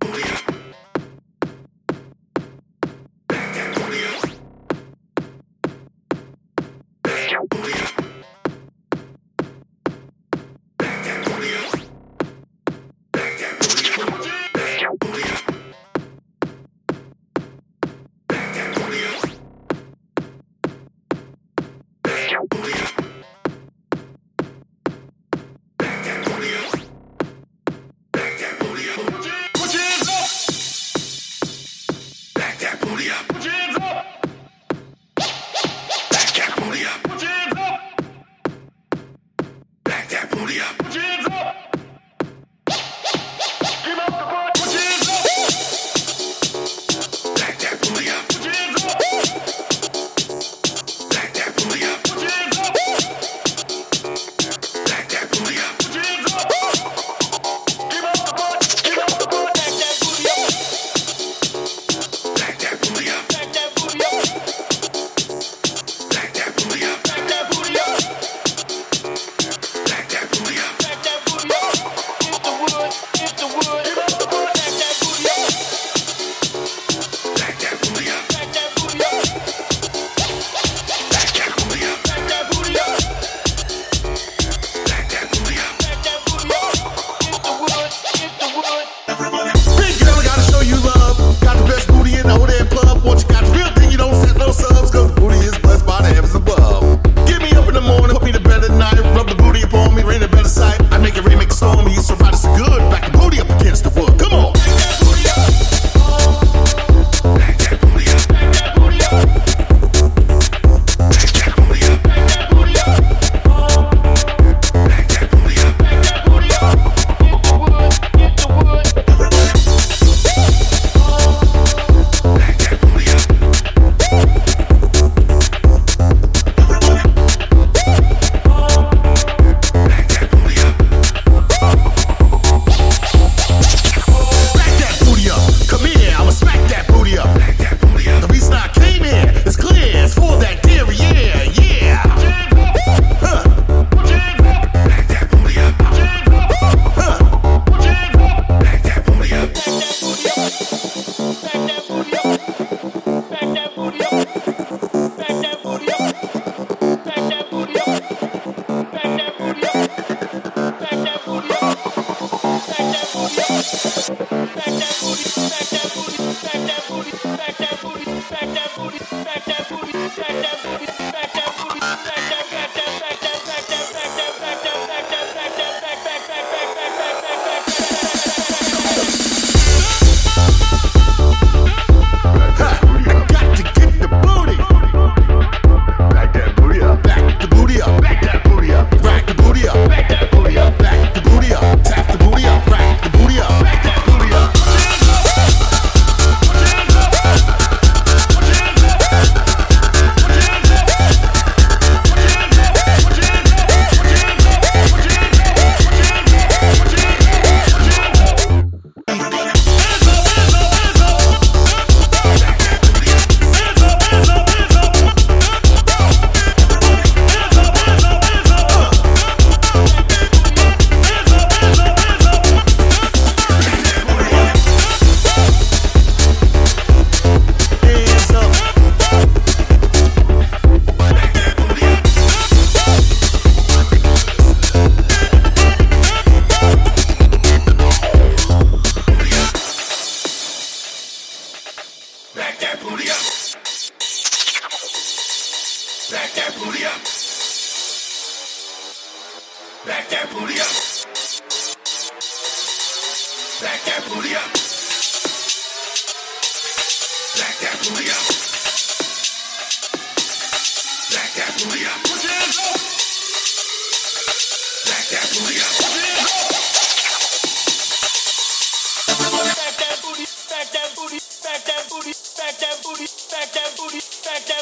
Yeah. Back that booty up. Back that booty up. Back that booty up. Back that booty up. Put your hands up. Back that booty up. Put your hands up. Back that booty, back that booty, back that booty, back that booty, back that booty, back that booty.